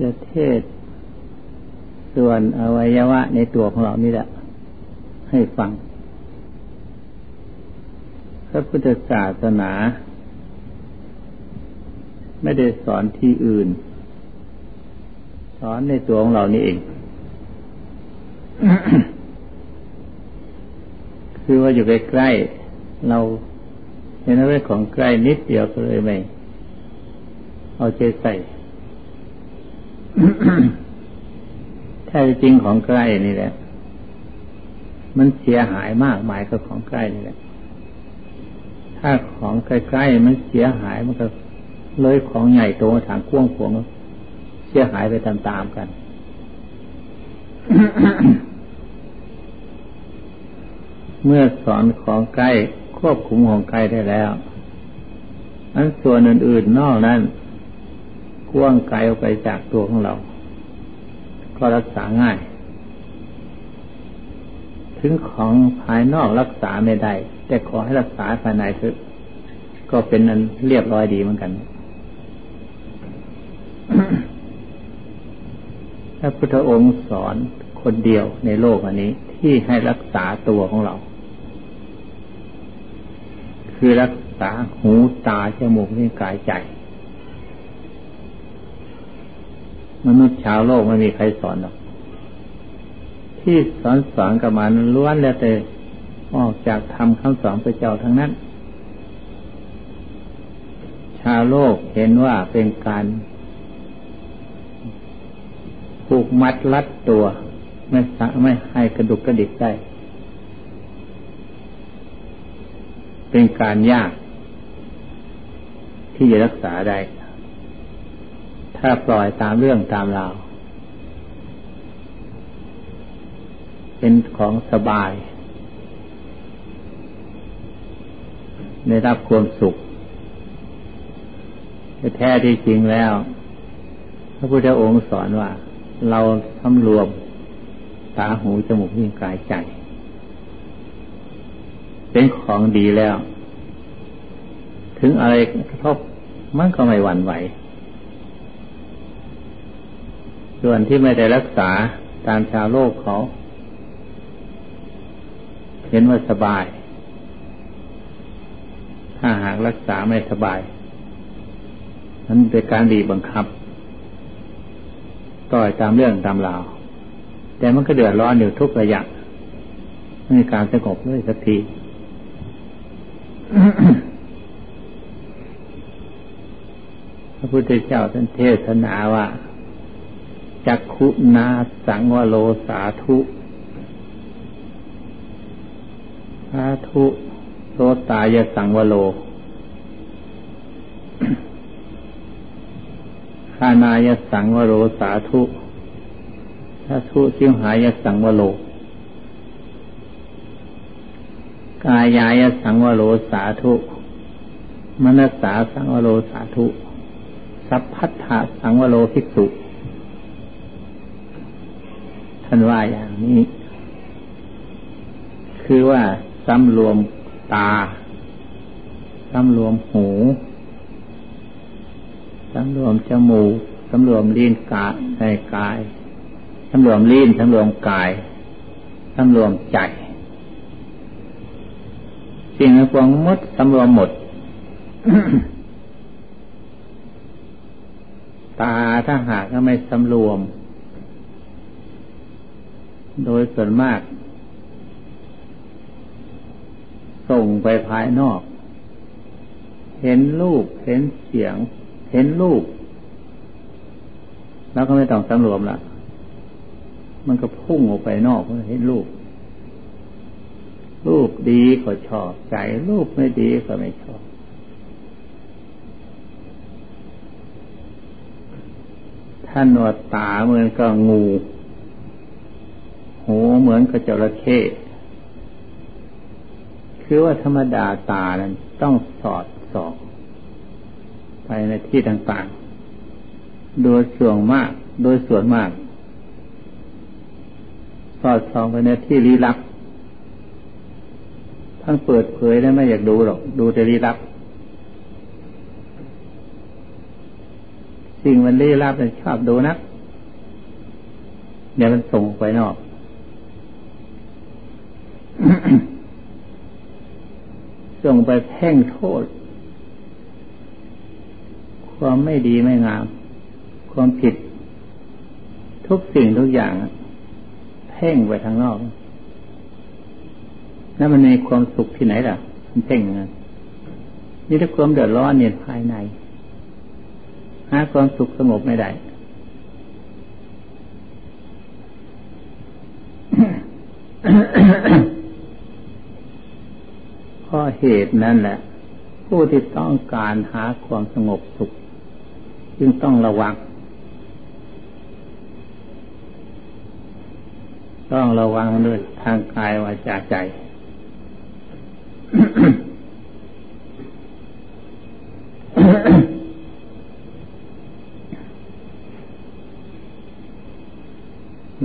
จะเทศ ส่วนอวัยวะในตัวของเรานี่แหละ ให้ฟัง พระพุทธศาสนา ไม่ได้สอนที่อื่น สอนในตัวของเรานี่เอง คือว่าอยู่ใกล้ๆเราเห็นอะไรของใกล้นิดเดียวก็เลยไม่ เอาใจใส่ แท้จริงของใกล้นี่แหละ มันเสียหายมากมายกับของใกล้นี่แหละ ถ้าของใกล้ๆมันเสียหายมันก็เลยของใหญ่โตทางกว้างขวงเสียหายไปตามๆกันเมื่อสอนของใกล้ควบคุมของใกล้ได้แล้ว อันส่วนอื่นๆนอกนั้น กว้างไกลออกไปจากตัวของเรา ก็รักษาง่าย ถึงของภายนอกรักษาไม่ได้ แต่ขอให้รักษาภายในคือก็เป็นนั้นเรียบร้อยดีเหมือนกันพระพุทธองค์สอนคนเดียวในโลกอันนี้ ที่ให้รักษาตัวของเรา คือรักษาหูตาจมูกนิ้วกายใจ มนุษย์ชาวโลกไม่มีใครสอนหรอก ที่สอนสอนกับมันล้วนแล้วแต่ออกจากทำคำสอนพระเจ้าทั้งนั้น ชาวโลกเห็นว่าเป็นการผูกมัดลัดตัว ไม่สะไม่ให้กระดุกกระดิกได้ เป็นการยาก ที่จะรักษาได้ ถ้าปล่อยตามเรื่องตามราวเป็นของสบาย ได้รับความสุขแต่แท้ที่จริงแล้ว พระพุทธองค์สอนว่า เราสำรวมตาหูจมูกนิ้วกายใจ เป็นของดีแล้ว ถึงอะไรกระทบมันก็ไม่หวั่นไหว ส่วนที่ไม่ได้รักษาตามชาวโลกเขา เห็นว่าสบาย ถ้าหากรักษาไม่สบายนั้นเป็นการดีบังคับ ต่อยตามเรื่องตามราว แต่มันก็เดือดร้อนอยู่ทุกระยะไม่มีการสงบเลยสักทีพระพุทธเจ้าท่านเทศนาว่า จักขุนาสังวโลสาธุ สาธุโสตายสังวโลขานายสังวโลสาธุสาธุชิวหายสังวโล กายายสังวโลสาธุ มนสาสังวโลสาธุ สัพพัทธะสังวโลภิกษุ ท่านว่าอย่างนี้ คือว่าสำรวมตาสำรวมหูสำรวมจมูกสำรวมลิ้นกาในกายสำรวมลิ้นสำรวมกายสำรวมใจสิ่งทั้งปวงมดสำรวมหมด ตาถ้าหากก็ไม่สำรวม โดยส่วนมาก ส่งไปภายนอก เห็นรูปเห็นเสียง เห็นรูปแล้วก็ไม่ต้องสำรวมละมันก็พุ่งออกไปนอกเห็นรูป รูปดีก็ชอบใจ รูปไม่ดีก็ไม่ชอบท่านวดตาเหมือนกับงู หูเหมือนกับจระเข้คือว่าธรรมดาตานั้นต้องสอดสองไปในที่ต่างๆ โดยส่วนมาก โดยส่วนมาก สอดส่องไปในที่ลี้ลับท่านเปิดเผยแล้ไม่อยากดูหรอก ดูแต่ลี้ลับ สิ่งมันลี้ลับเนี่ยชอบดูนักเดี๋ยวมันส่งไปนอก ส่งไปแพ่งโทษ ความไม่ดีไม่งาม ความผิด ทุกสิ่งทุกอย่างเพ่งไปทางนอกนั่นมันมีความสุขที่ไหนล่ะ มันเพ่งอย่างนั้นนี่ถ้าความเดือดร้อนเนี่ยภายใน หาความสุขสงบไม่ได้ ราะเหตุนั่นแหละ ผู้ที่ต้องการหาความสงบสุข จึงต้องระวัง ต้องระวังด้วยทางกายวาจาใจ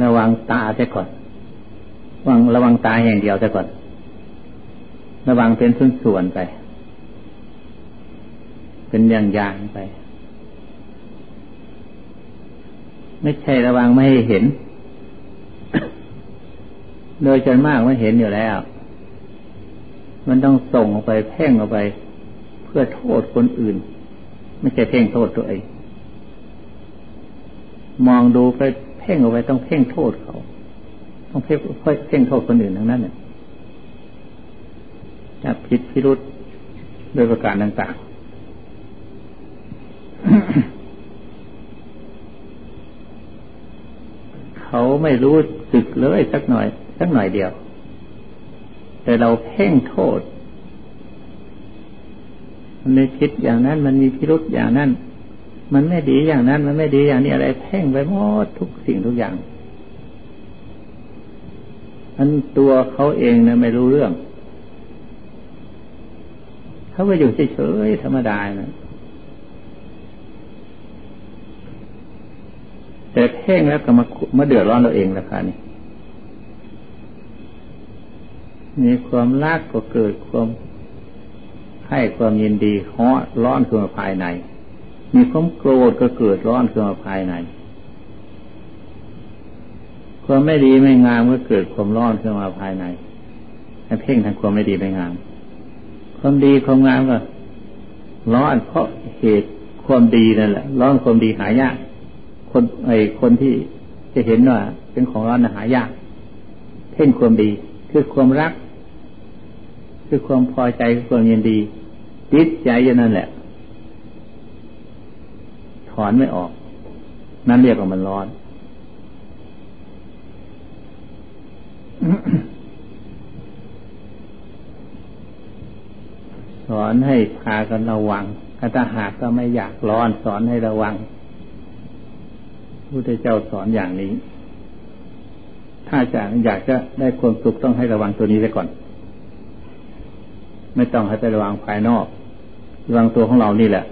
ระวังตาเสียก่อนระวังระวังตาอย่างเดียวเสียก่อน ระวังเป็นส่วนๆไป เป็นอย่างๆไป ไม่ใช่ระวังไม่ให้เห็น โดยจนมากไม่เห็นอยู่แล้ว มันต้องส่งออกไปเพ่งออกไป เพื่อโทษคนอื่น ไม่ใช่เพ่งโทษตัวเองมองดูไปเพ่งเอาไว้ต้องเพ่งโทษเขา ต้องเพ่งเพ่งโทษคนอื่นทั้งนั้นเนี่ย ผิดพิรุษโดยประการต่างๆ เขาไม่รู้สึกเลยสักหน่อย สักหน่อยเดียว แต่เราเพ่งโทษ มันมีผิดอย่างนั้น มันมีพิรุษอย่างนั้น มันไม่ดีอย่างนั้น มันไม่ดีอย่างนี้อะไร เพ่งไปหมดทุกสิ่งทุกอย่างอันตัวเขาเองนะไม่รู้เรื่อง เขาก็อยู่เฉยๆธรรมดานะแต่เพ่งแล้วก็มามาเดือดร้อนเราเองราคานี่มีความรักก็เกิดความให้ความยินดีเฮาะร้อนขึ้นมาภายใน มีความโกรธก็เกิดร้อนขึ้นมาภายใน ความไม่ดีไม่งามก็เกิดความร้อนขึ้นมาภายในให้เพ่งทางความไม่ดีไม่งาม ความดีความงามก็ร้อนเพราะเหตุความดีนั่นแหละร้อนความดีหายาก คนไอ้คนที่จะเห็นว่า เป็นของร้อนหายากเพ่งความดี คือความรัก คือความพอใจความยินดีติดใจอย่างนั้นแหละ ถอนไม่ออก นั่นเรียกว่ามันร้อน ส อนให้พากันระวังถ้าหากก็ไม่อยากร้อนสอนให้ระวังพุทธเจ้าสอนอย่างนี้ ถ้าจะอยากจะได้ความสุขต้องให้ระวังตัวนี้ไว้ก่อน ไม่ต้องให้ไประวังภายนอกระวังตัวของเรานี่แหละ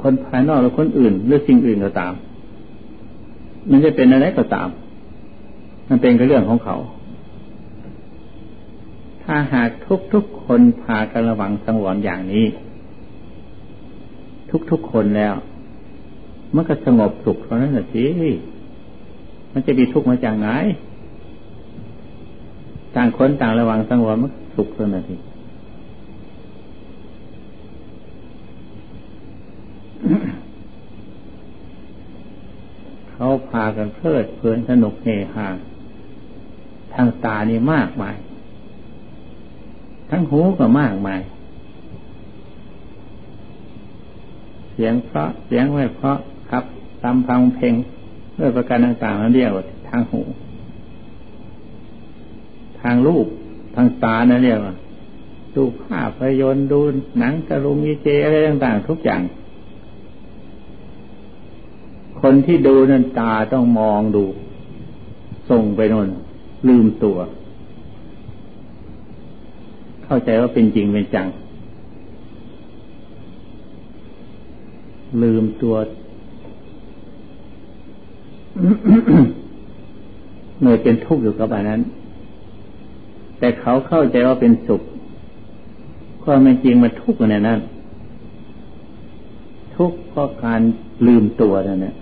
คนภายนอกหรือคนอื่น หรือสิ่งอื่นก็ตาม มันจะเป็นอะไรก็ตาม มันเป็นก็เรื่องของเขา ถ้าหากทุกทุกคนพากันระวังสังวรอย่างนี้ ทุกทุกคนแล้วมันก็สงบสุขเท่านั้นแหละสิมันจะมีทุกข์มาจากไหนต่างคนต่างระวังสังวรมันสุขเท่านั้นทีเขาพากันเพลิดเพลินสนุกเฮฮาทางตานี่มากมาย ทั้งหูก็มากมาย เสียงเพราะเสียงไม่เพราะครับตามพังเพลงด้วยประการต่างๆนั้นเรียกว่าทางหู ทางรูปทางตานั่นเรียกว่าดูภาพยนตร์ดูหนังตะลุงยีเจอะไรต่างๆ ทุกอย่าง คนที่ดูนั้นตาต้องมองดู ส่งไปนนลืมตัว เข้าใจว่าเป็นจริงเป็นจัง ลืมตัวเมื่อเป็นทุกข์อยู่กับอันนั้น แต่เขาเข้าใจว่าเป็นสุขความเป็นจริงมันทุกข์ในนั้นทุกข์เพราะการลืมตัวนั่นแหละ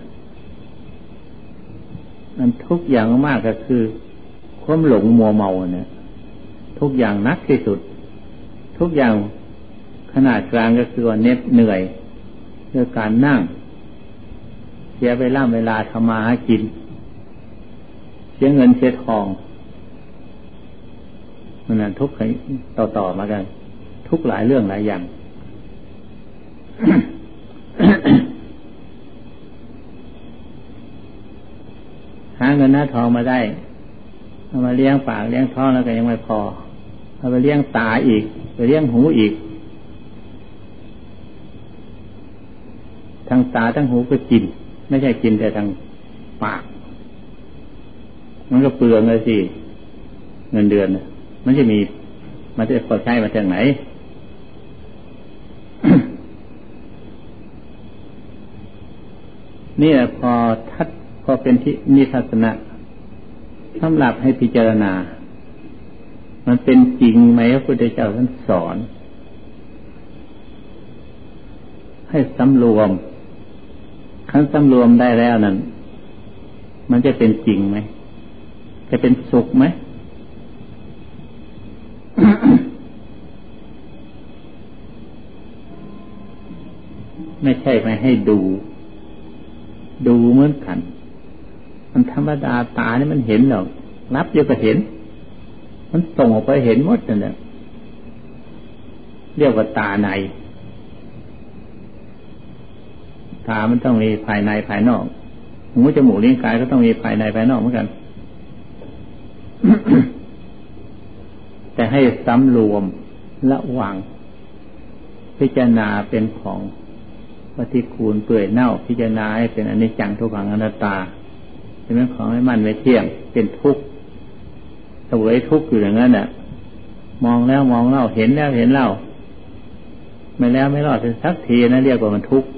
มันทุกอย่างมากก็คือ ความหลงมัวเมาเนี่ยทุกอย่างนักที่สุด ทุกอย่างขนาดกลางก็คือว่าเน็ดเหนื่อยด้วยการนั่ง เสียไปล่ำเวลาทำมาหากิน เสียเงินเสียทองมันนั้นทุกข์ต่อต่อมากัน ทุกหลายเรื่องหลายอย่าง หาเงินหน้าทองมาได้เอามาเลี้ยงปากเลี้ยงท้องแล้วก็ยังไม่พอเอาไปเลี้ยงตาอีก เลี้ยงหูอีกทั้งตาทั้งหูก็กิน ไม่ใช่กินแต่ทางปาก มันก็เปลืองเลยสิ เงินเดือนมันจะมีมันจะพอใช้มาจากไหนนี่แหละพอทัดพอเป็นที่มีทัศนะสำหรับให้พิจารณา มันเป็นจริงไหมพระพุทธเจ้าท่านสอน ให้สำรวมขั้นสำรวมได้แล้วนั้น มันจะเป็นจริงไหม จะเป็นสุขไหมไม่ใช่ไม่ให้ดู ดูเหมือนกัน มันธรรมดาตานี่มันเห็นหรอกรับเดียวก็เห็น มันส่งออกไปเห็นหมดนั่นแหละเรียกว่าตาใน ตามันต้องมีภายในภายนอกหูจมูกลิ้นกายก็ต้องมีภายในภายนอกเหมือนกัน แต่ให้สำรวมระวัง พิจารณาเป็นของปฏิคูลเปื่อยเน่าพิจารณาให้เป็นอนิจจังทุกขังอนัตตาเป็นของไม่มั่นไม่เที่ยงเป็นทุกข์ สวยทุกข์อยู่อย่างนั้นน่ะ มองแล้วมองเล่าเห็นแล้วเห็นเล่าไม่แล้วไม่รอดสักทีนะเรียกว่ามันทุกข์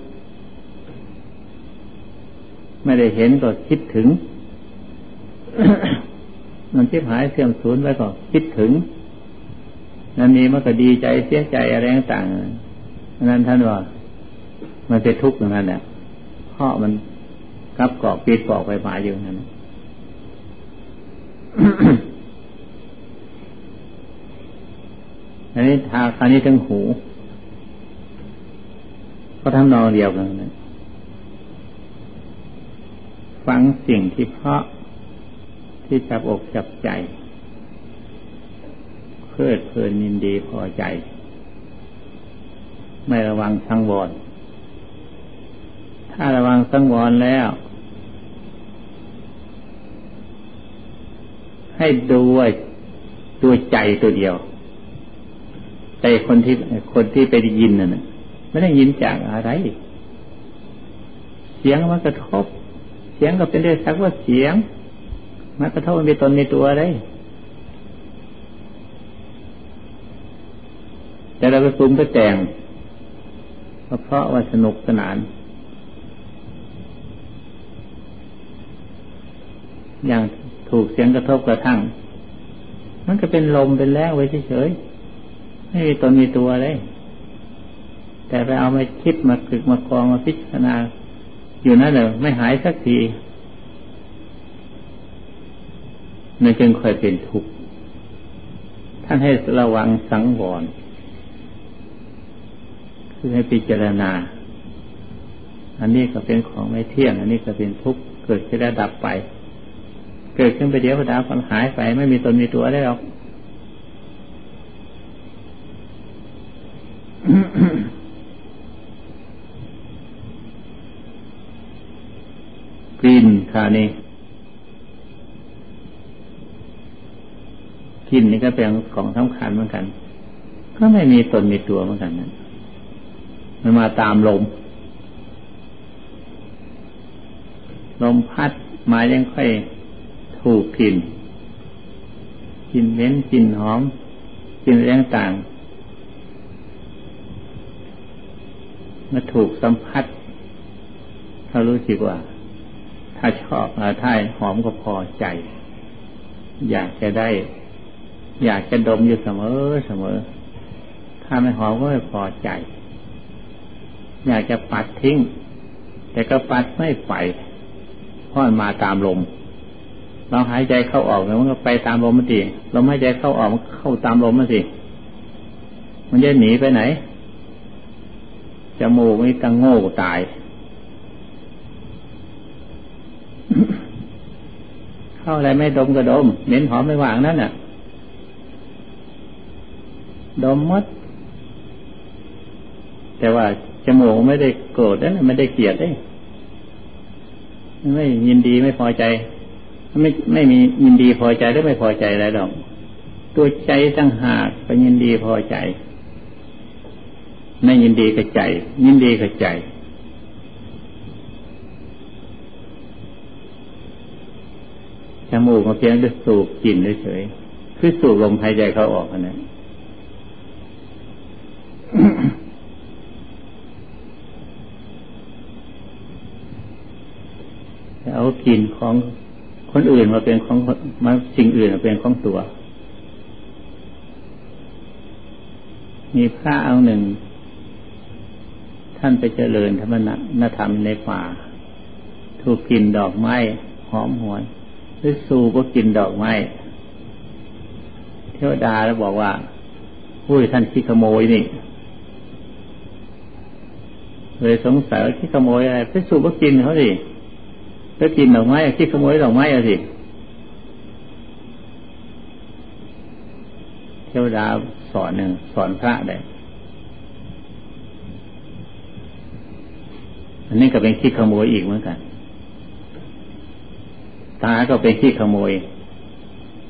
ไม่ได้เห็นก็คิดถึง มันคิดหายเสื่อมสูญไว้ก็คิดถึง นั่นมีมันก็ดีใจเสียใจอะไรต่างๆนั้นท่านว่ามันเป็นทุกข์อย่างนั้นแหละเพราะมันกับกอกปีดกอกไปมาอยู่นั่น อันนี้ทาครานี้ทั้งหู ก็ทำนองเดียวกันนะฟังสิ่งที่เพราะที่จับอกจับใจ เพลิดเพลินยินดีพอใจ ไม่ระวังสังวร ถ้าระวังสังวรแล้ว ให้ดูว่าตัวใจตัวเดียว ใจคนที่คนที่ไปได้ยินน่ะไม่ได้ยินจากอะไร เสียงมันกระทบ เสียงก็เป็นได้สักว่าเสียงมันกระทบมันมีตนมีตัวอะไรแต่เราไปปรุงไปแต่งเพราะว่าสนุกสนาน อย่างถูกเสียงกระทบกระทั่ง มันก็เป็นลมเป็นแรงไว้เฉยๆ ไม่มีตนมีตัวเลย แต่ไปเอามาคิดมาฝึกมากองมาพิจารณา อยู่นั่นเลยไม่หายสักทีนั่นจึงค่อยเป็นทุกข์ท่านให้ระวังสังวร คือให้พิจารณา อันนี้ก็เป็นของไม่เที่ยง อันนี้ก็เป็นทุกข์เกิดขึ้นแล้วดับไป เกิดขึ้นไปเดี๋ยวดาวมันหายไป ไม่มีตนมีตัวได้หรอก กลิ่นค่ะนี่กลิ่นนี่ก็เป็นของสำคัญเหมือนกัน ก็ไม่มีตนมีตัวเหมือนกันนะมันมาตามลม ลมพัดมายังค่อยถูกกลิ่นกลิ่นเหม็นกลิ่นหอมกลิ่นแรงต่าง มาถูกสัมผัสถ้ารู้สึกว่า ถ้าชอบถ้าหอมก็พอใจ อยากจะได้ อยากจะดมอยู่เสมอเสมอ ถ้าไม่หอมก็ไม่พอใจ อยากจะปัดทิ้ง แต่ก็ปัดไม่ไปเพราะมาตามลมเราหายใจเข้าออกแล้วมันก็ไปตามลมมันสิลมหายใจเข้าออกมันเข้าตามลมมันสิ มันจะหนีไปไหน จมูกนี่ตั้งโง่ตาย เข้าอะไรไม่ดมก็ดม เหม็นหอมไม่วางนั่นน่ะ ดมมด แต่ว่าจมูกไม่ได้โกรธนะไม่ได้เกลียดได้ไม่ยินดีไม่พอใจ ไม่ไม่มียินดีพอใจหรือไม่พอใจอะไรหรอก ตัวใจตั้งหากไปยินดีพอใจ ไม่ยินดีกับใจ ยินดีกับใจ จมูกมาเพียงแต่สูบกลิ่นเฉยคือสูบลมหายใจเขาออกอันนั้นเอากลิ่นของคนอื่นมาเป็นของมาสิ่งอื่นมาเป็นของตัว มีพระเอาหนึ่ง ท่านไปเจริญธรรมนธรรมในป่า ถูกกลิ่นดอกไม้หอมหวนหรือสูก็กินดอกไม้เทวดาแล้วบอกว่าผู้ยท่านขี้ขโมยนี่เลยสงสัยว่าขี้ขโมยอะไรไปสูบก็กินเขาสิไปกินดอกไม้ขี้ขโมยดอกไม้อะสิเทวดาสอนหนึ่งสอนพระได้ อันนี้ก็เป็นขี้ขโมยอีกเหมือนกัน ตาก็เป็นขี้ขโมย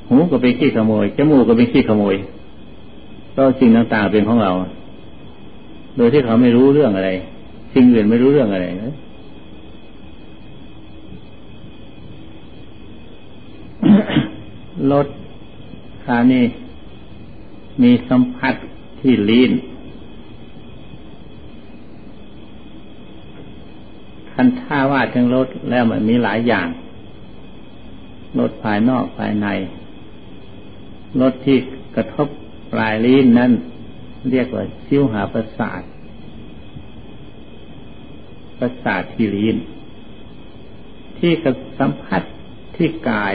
หูก็เป็นขี้ขโมย จมูกก็เป็นขี้ขโมย ก็สิ่งต่างๆเป็นของเรา โดยที่เขาไม่รู้เรื่องอะไร สิ่งอื่นไม่รู้เรื่องอะไรนะรถคานี่มีสัมผัสที่ลีน คันท่าว่าถึงรถแล้วมันมีหลายอย่างรถภายนอกภายในรถที่กระทบปลายลิ้นนั้น เรียกว่าชิวหาประสาทประสาทที่ลิ้นที่กับสัมผัสที่กาย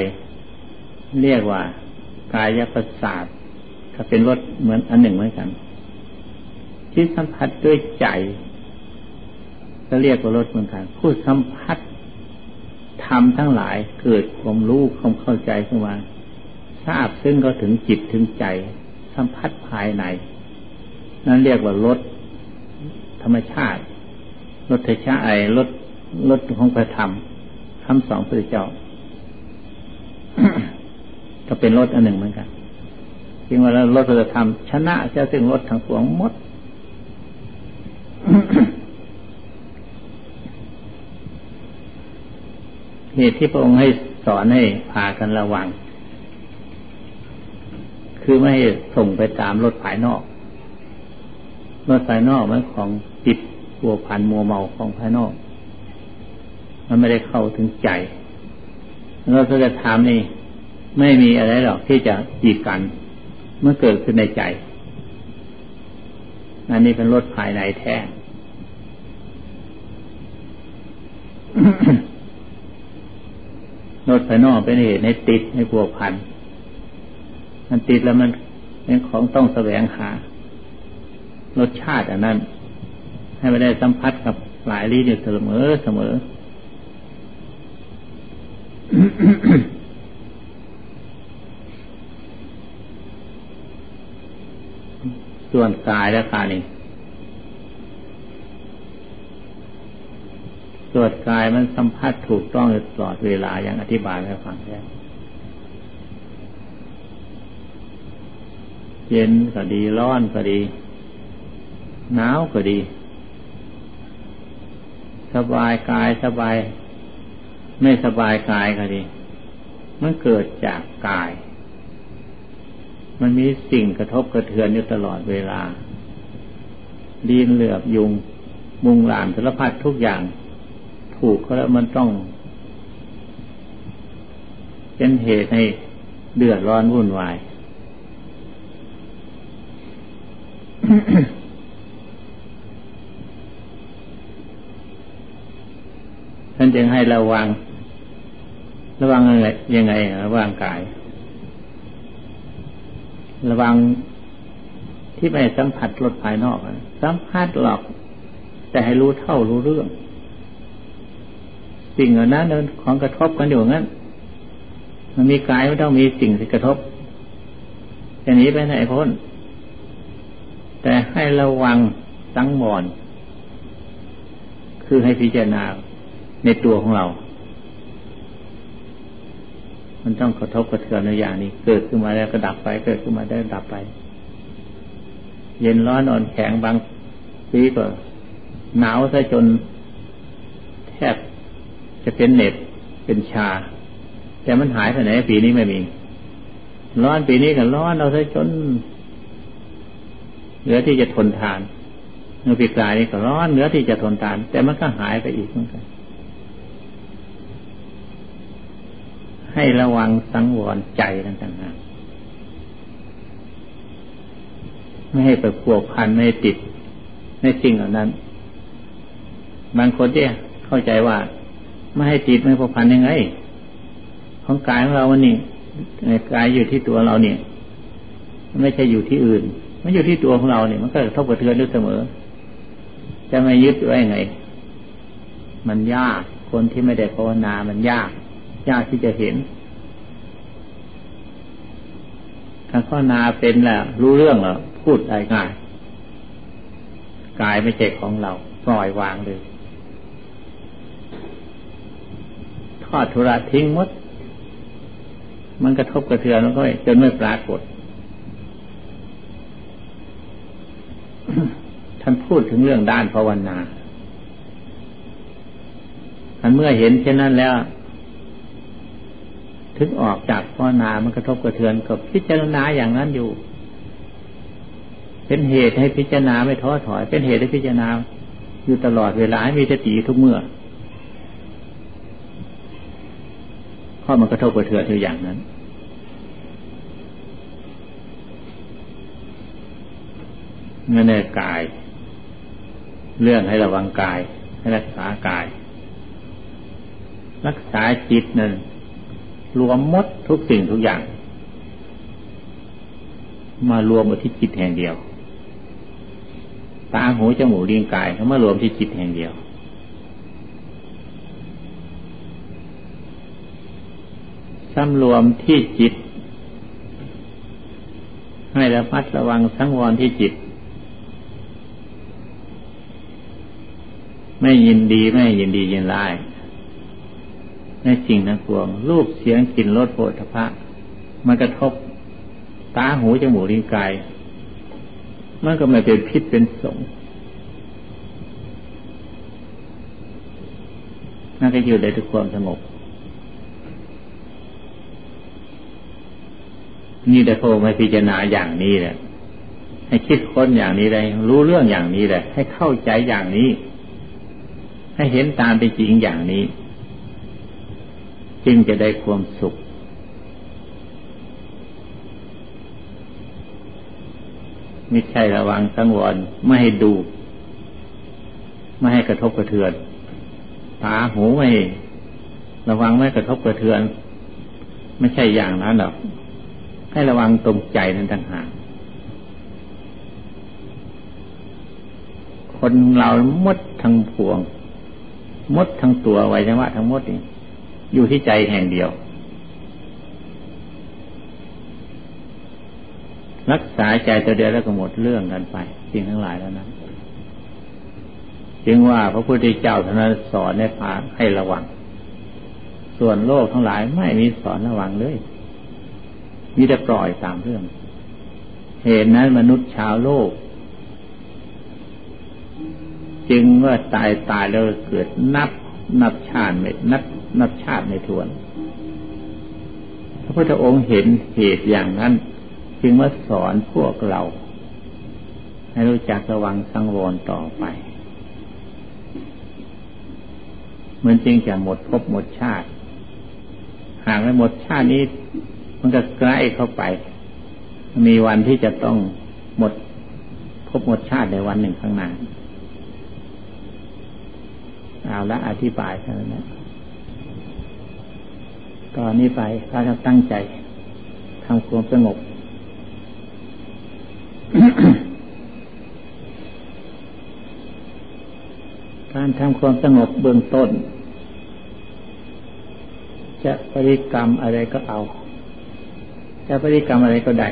เรียกว่ากายประสาทก็เป็นรถเหมือนอันหนึ่งเหมือนกัน ที่สัมผัสด้วยใจ ก็เรียกว่ารถเหมือนกันผู้สัมผัสทำทั้งหลายเกิดความรู้ความเข้าใจขึ้นมาทราบซึ่งก็ถึงจิตถึงใจ สัมผัสภายใน นั่นเรียกว่ารถธรรมชาติรถเทชาไอรถรถของพระธรรมคำสองพระเจ้า ก็เป็นรถอันหนึ่งเหมือนกันจึงว่าแล้วรถพระธรรมชนะเจ้าซึ่งรถทั้งปวงหมด เหตุที่พระองค์ให้สอนให้พากันระวัง คือไม่ให้ส่งไปตามรถภายนอกรถภายนอกมันของจิตปัวพันมัวเมาของภายนอก มันไม่ได้เข้าถึงใจเราจะถามนี่ไม่มีอะไรหรอกที่จะจีดกัน เมื่อเกิดขึ้นในใจ อันนี้เป็นรถภายในแท้ รถภายนอกเป็นเหตุให้ติดให้พัวพัน มันติดแล้วมันเป็นของต้องแสวงหารสชาติอันนั้น ให้ไม่ได้สัมผัสกับหลายลี้อยู่เสมอเสมอ ส่วนกายและกายนี่ ตรวจกายมันสัมผัสถูกต้องตลอดเวลาอย่างอธิบายให้ฟังแล้วเย็นก็ดีร้อนก็ดี หนาวก็ดี สบายกายสบาย ไม่สบายกายก็ดี มันเกิดจากกาย มันมีสิ่งกระทบกระเทือนอยู่ตลอดเวลาดีนเหลือบยุงมุงหลานสารพัดทุกอย่าง ถูกเขาแล้วมันต้อง เป็นเหตุให้เดือดร้อนวุ่นวาย ท่านจึงให้ระวัง ระวังอะไรยังไงระวังกาย ระวังที่ไม่สัมผัสรสภายนอก สัมผัสหรอก แต่ให้รู้เท่ารู้เรื่อง สิ่งเหล่านั้นของกระทบกันอยู่งั้น มันมีกายไม่ต้องมีสิ่งที่กระทบจะหนีไปไหนพ้น แต่ให้ระวังสังวรคือให้พิจารณาในตัวของเรา มันต้องกระทบกระเทือนในอย่างนี้ เกิดขึ้นมาแล้วก็ดับไป เกิดขึ้นมาได้ดับไป เย็นร้อนอ่อนแข็งบางปีก็หนาวซะจน จะเป็นเน็บเป็นชา แต่มันหายไปไหนปีนี้ไม่มี ร้อนปีนี้ก็ร้อนเอาซะจนเหลือที่จะทนทานเมื่อปีกลายนี่ก็ร้อนเหลือที่จะทนทาน แต่มันก็หายไปอีกเหมือนกัน ให้ระวังสังวรใจต่างๆไม่ให้ไปพัวพันไม่ติดในสิ่งเหล่านั้น บางคนเนี่ยเข้าใจว่า ไม่ให้ติดไม่พัวพันยังไง ของกายของเราวันนี้กายอยู่ที่ตัวเราเนี่ยไม่ใช่อยู่ที่อื่น มันอยู่ที่ตัวของเราเนี่ยมันก็ทบกระเทือนอยู่เสมอ จะไม่ยึดไว้ไง มันยากคนที่ไม่ได้ภาวนา มันยาก ยากที่จะเห็นถ้าภาวนาเป็นแหล้วรู้เรื่องแล้วพูดได้ง่ายกายไม่ใช่ของเรา ปล่อยวางเลย ทอดทุระทิ้งหมด มันกระทบกระเทือนแล้วก็จนไม่ปรากฏ ท่านพูดถึงเรื่องด้านภาวนาท่านเมื่อเห็นเช่นนั้นแล้ว ถึงออกจากภาวนา มันกระทบกระเทือนกับพิจารณาอย่างนั้นอยู่ เป็นเหตุให้พิจารณาไม่ท้อถอย เป็นเหตุให้พิจารณาอยู่ตลอดเวลาให้มีสติทุกเมื่อเพ ราะมันกระทบกระเทือนอยู่อย่างนั้นเมื่อในกาย เรื่องให้ระวังกาย ให้รักษากาย รักษาจิตนั่นรวมมดทุกสิ่งทุกอย่าง มารวมมาที่จิตแห่งเดียว ตาหูจมูกลิ้นกายเขามารวมที่จิตแห่งเดียว สำรวมที่จิต ให้ระมัดระวังสังวรที่จิต ไม่ยินดีไม่ยินดียินร้ายในสิ่งทั้งปวง รูปเสียงกลิ่นรสโผฏฐะมันกระทบตาหูจมูกลิ้นกาย มันก็ไม่เป็นพิษเป็นสงนั่นก็อยู่ในทุกความสงบ นี่แต่พระองค์ให้พิจารณาอย่างนี้แหละให้คิดค้นอย่างนี้เลยรู้เรื่องอย่างนี้เลยให้เข้าใจอย่างนี้ ให้เห็นตามเป็นจริงอย่างนี้ จึงจะได้ความสุข ไม่ใช่ระวังสังวรไม่ให้ดู ไม่ให้กระทบกระเทือนตาหูไม่ ระวังไม่กระทบกระเทือน ไม่ใช่อย่างนั้นหรอก ให้ระวังตรงใจนั้นต่างหากคนเรามดทั้งพวง มดทั้งตัวไว้จังว่าทั้งมดนี่อยู่ที่ใจแห่งเดียว รักษาใจตัวเดียวแล้วก็หมดเรื่องกันไปสิ่งทั้งหลายแล้วนะจึงว่าพระพุทธเจ้าท่านสอนในพาให้ระวัง ส่วนโลกทั้งหลายไม่มีสอนระวังเลย มีแต่ปล่อยตามเรื่อง เหตุนั้นมนุษย์ชาวโลก จึงว่าตายตายแล้วเกิดนับนับชาติไม่นับนับชาติในทวน พระพุทธองค์เห็นเหตุอย่างนั้น จึงมาสอนพวกเรา ให้รู้จักระวังสังวรต่อไปเหมือนจริงจะหมดภพหมดชาติ หากไม่หมดชาตินี้ มันก็ใกล้เข้าไป มีวันที่จะต้องหมดภพหมดชาติในวันหนึ่งข้างหน้าเอาละอธิบายเท่านั้นตอนนี้ไปถ้าเราตั้งใจทำความสงบการทำความสงบเบื้องต้น จะบริกรรมอะไรก็เอา จะบริกรรมอะไรก็ได้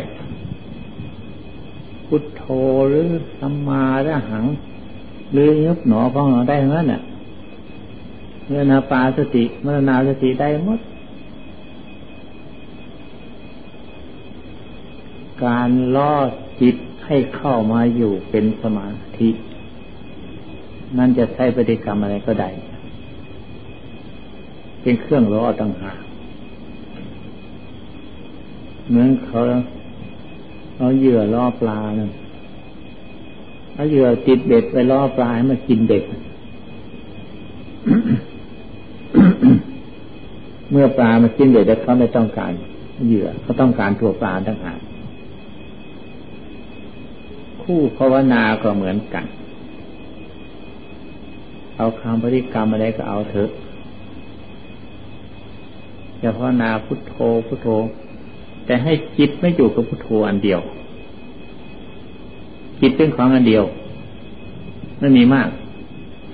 พุทโธหรือสัมมาระหัง หรือยุบหนอพองหนอได้ทั้งนั้นน่ะเมื่อนาปาสติเมื่อนาสติได้หมด การล่อจิตให้เข้ามาอยู่เป็นสมาธิ นั่นจะใช้ปฏิกรรมอะไรก็ได้ เป็นเครื่องล่อต่างหาก เหมือนเขาเอาเหยื่อล่อปลานั่นเอาเหยื่อติดเบ็ดไปล่อปลาให้มันกินเบ็ดเมื่อปลามากินเบ็ดแล้วเขาไม่ต้องการเหยื่อเขาต้องการตัวปลาต่างหากผู้ภาวนาก็เหมือนกัน เอาคำปฏิกรรมอะไรก็เอาเถอะอย่าภาวนาพุทโธพุทโธ แต่ให้จิตไม่อยู่กับพุทโธอันเดียว จิตเป็นของอันเดียวไม่มีมาก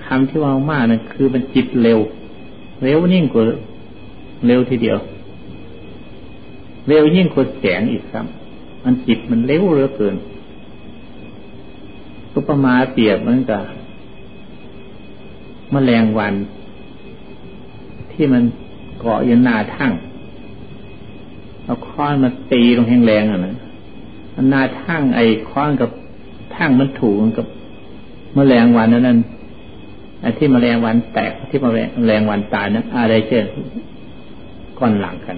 คำที่ว่ามากนั่นคือมันจิตเร็ว เร็วยิ่งกว่าเร็วทีเดียว เร็วยิ่งกว่าแสงอีกครับ มันจิตมันเร็วเหลือเกินอุปมาเปรียบเหมือนกับมแมลงวัน ที่มันเกาะอยู่หน้าทั่ง เอาค้อนมาตีลงแหงแรงอะนะหน้าทั่งไอ้ค้อนกับทั่งมันถูกกับมแมลงวันนั้นนั่นไอ้ที่มแมลงวันแตกที่มแมลงวันตายนั้นอะไรเช่นก้อนหลังกัน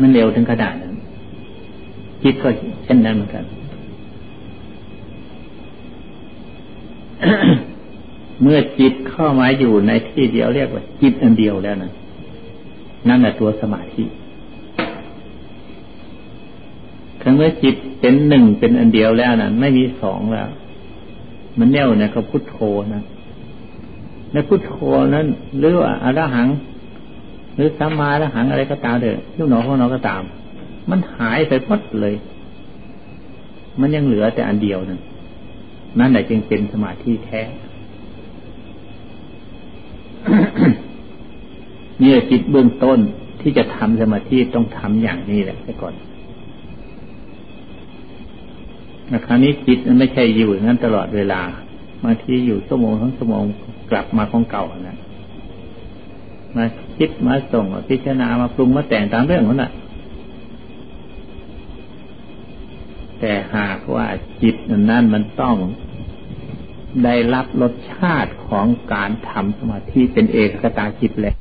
มันเร็วถึงขนาดนั้นจิตก็เช่นนั้นเหมือนกัน เมื่อจิตเข้ามาอยู่ในที่เดียวเรียกว่า จิตอันเดียวแล้วนะนั่นแหละตัวสมาธิครั้ง เมื่อจิตเป็นหนึ่งเป็นอันเดียวแล้วนะไม่มีสองแล้ว มันแน่วนี่ยก็พุทโธนะในพุทโธนั้น หรือว่าอรหัง หรือสัมมาอรหังอะไรก็ตามเถอะลูกหนอของเราก็ตาม มันหายไปหมดเลย มันยังเหลือแต่อันเดียวนั่นนั่นแหละจึงเป็นสมาธิแท้นี่จิตเบื้องต้นที่จะทำสมาธิต้องทำอย่างนี้แหละไปก่อน คราวนี้จิตมันไม่ใช่อยู่อย่างนั้นตลอดเวลาบางทีอยู่ชั่วโมงทั้งชั่วโมงกลับมาของเก่านะมาคิดมาส่งมาพิจารณามาปรุงมาแต่งตามเรื่องนั้นแหะแต่หากว่าจิตนั้นมันต้องได้รับรสชาติของการทำสมาธิเป็นเอกตาจิตแล้ว